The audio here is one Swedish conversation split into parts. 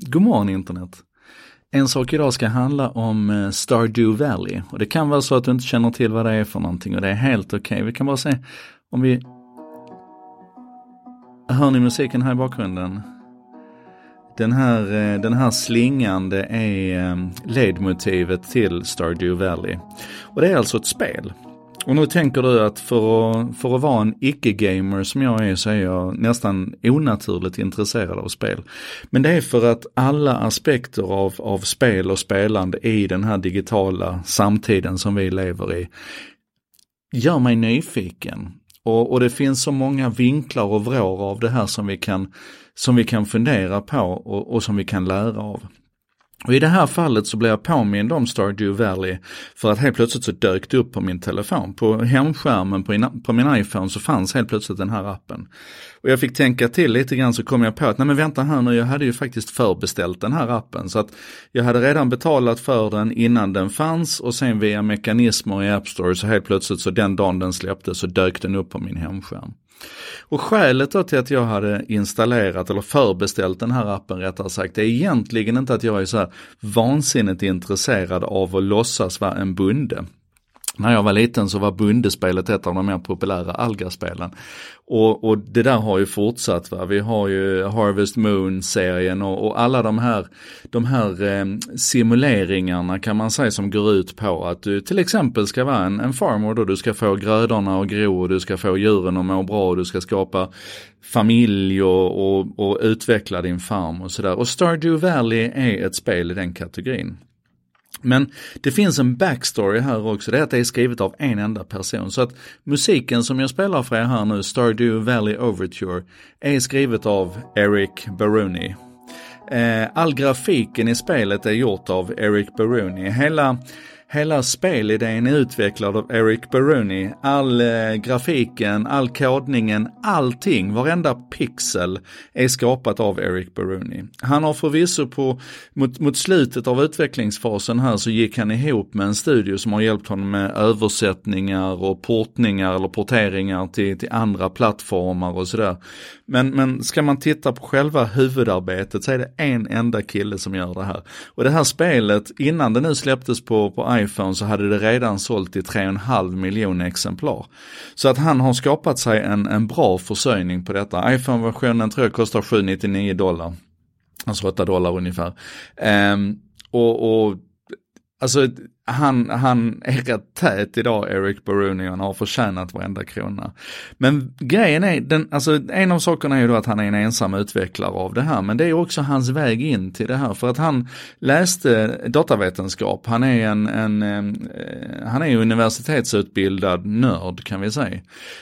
God morgon internet! En sak idag ska handla om eh, Stardew Valley och det kan vara så att du inte känner till vad det är för någonting och det är helt okej. Okay. Vi kan bara se om vi... Hör ni musiken här i bakgrunden? Den här, eh, den här slingande är eh, ledmotivet till Stardew Valley. Och det är alltså ett spel. Och nu tänker du att för att, för att vara en icke-gamer som jag är så är jag nästan onaturligt intresserad av spel. Men det är för att alla aspekter av, av spel och spelande i den här digitala samtiden som vi lever i gör mig nyfiken. Och, och det finns så många vinklar och vrår av det här som vi kan, som vi kan fundera på och, och som vi kan lära av. Och i det här fallet så blev jag påmind om Stardew Valley för att helt plötsligt så dök det upp på min telefon. På hemskärmen på, på min iPhone så fanns helt plötsligt den här appen. Och jag fick tänka till lite grann så kom jag på att nej men vänta här nu, jag hade ju faktiskt förbeställt den här appen. Så att jag hade redan betalat för den innan den fanns och sen via mekanismer i App Store så helt plötsligt så den dagen den släpptes så dök den upp på min hemskärm. Och skälet då till att jag hade installerat eller förbeställt den här appen rättare sagt, det är egentligen inte att jag är så här vansinnigt intresserad av att låtsas vara en bonde. När jag var liten så var bondespelet ett av de mer populära Alga-spelen. Och, och, det där har ju fortsatt. Va? Vi har ju Harvest Moon-serien och, och, alla de här, de här eh, simuleringarna kan man säga som går ut på att du till exempel ska vara en, en farmer då du ska få grödorna att gro och du ska få djuren att må bra och du ska skapa familj och, och, och utveckla din farm och sådär. Och Stardew Valley är ett spel i den kategorin. Men det finns en backstory här också, det är att det är skrivet av en enda person. Så att musiken som jag spelar för er här nu, Stardew Valley Overture, är skrivet av Eric Baruni. Eh, all grafiken i spelet är gjort av Eric Baruni. Hela Hela spelidén är utvecklad av Eric Baruni. All eh, grafiken, all kodningen, allting, varenda pixel är skapat av Eric Baruni. Han har förvisso på, mot, mot slutet av utvecklingsfasen här så gick han ihop med en studio som har hjälpt honom med översättningar och portningar eller porteringar till, till andra plattformar och sådär. Men, men ska man titta på själva huvudarbetet så är det en enda kille som gör det här. Och det här spelet, innan det nu släpptes på, på iPhone så hade det redan sålt i 3,5 miljoner exemplar. Så att han har skapat sig en, en bra försörjning på detta. iPhone-versionen tror jag kostar 799 dollar. Alltså 8 dollar ungefär. Um, och, och Alltså han, han är rätt tät idag, Eric Baruni, och han har förtjänat varenda krona. Men grejen är, den, alltså en av sakerna är ju då att han är en ensam utvecklare av det här, men det är också hans väg in till det här, för att han läste datavetenskap, han är en, en eh, han är universitetsutbildad nörd kan vi säga.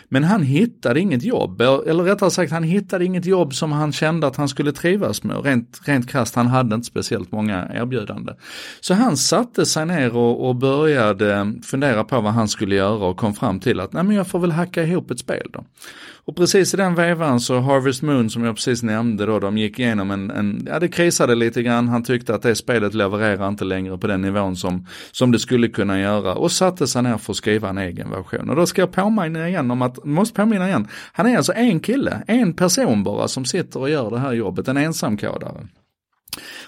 Men han hittade inget jobb, eller rättare sagt han hittade inget jobb som han kände att han skulle trivas med, rent, rent krasst, han hade inte speciellt många erbjudanden. Så han satte sig ner och och, började fundera på vad han skulle göra och kom fram till att nej men jag får väl hacka ihop ett spel då. Och precis i den vevan så Harvest Moon som jag precis nämnde då, de gick igenom en, en, ja det krisade lite grann, han tyckte att det spelet levererar inte längre på den nivån som, som det skulle kunna göra och satte sig ner för att skriva en egen version. Och då ska jag påminna igen om att, måste påminna igen, han är alltså en kille, en person bara som sitter och gör det här jobbet, en ensamkodare.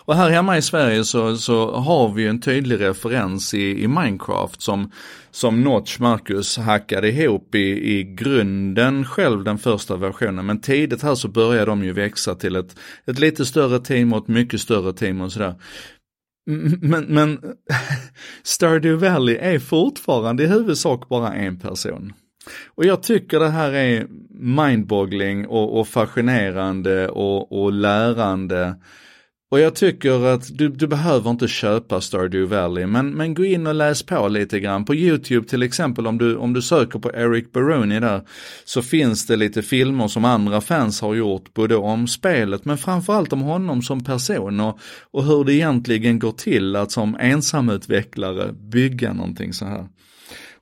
Och här hemma i Sverige så, så har vi en tydlig referens i, i Minecraft som, som Notch Marcus hackade ihop i, i grunden själv den första versionen. Men tidigt här så började de ju växa till ett, ett lite större team och ett mycket större team och sådär. Men, men Stardew Valley är fortfarande i huvudsak bara en person. Och jag tycker det här är mindboggling och, och fascinerande och, och lärande och jag tycker att du, du behöver inte köpa Stardew Valley, men, men gå in och läs på lite grann. På YouTube till exempel, om du, om du söker på Eric Baroni där, så finns det lite filmer som andra fans har gjort, både om spelet, men framförallt om honom som person och, och hur det egentligen går till att som ensamutvecklare bygga någonting så här.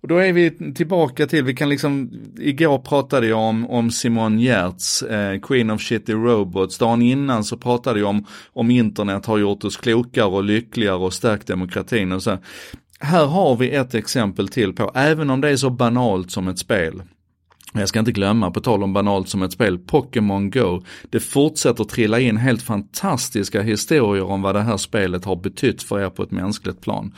Och då är vi tillbaka till, vi kan liksom, igår pratade jag om, om Simon Giertz, eh, Queen of Shitty Robots. Dagen innan så pratade jag om, om internet har gjort oss klokare och lyckligare och stärkt demokratin och så. Här har vi ett exempel till på, även om det är så banalt som ett spel, jag ska inte glömma, på tal om banalt som ett spel, Pokémon Go. Det fortsätter trilla in helt fantastiska historier om vad det här spelet har betytt för er på ett mänskligt plan.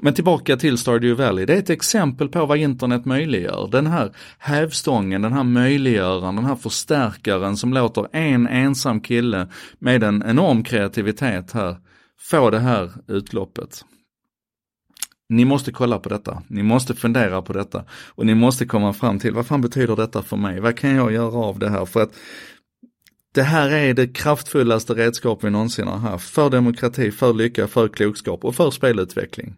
Men tillbaka till Stardew Valley, det är ett exempel på vad internet möjliggör. Den här hävstången, den här möjliggöraren, den här förstärkaren som låter en ensam kille med en enorm kreativitet här få det här utloppet. Ni måste kolla på detta, ni måste fundera på detta och ni måste komma fram till vad fan betyder detta för mig? Vad kan jag göra av det här? För att det här är det kraftfullaste redskap vi någonsin har haft för demokrati, för lycka, för klokskap och för spelutveckling.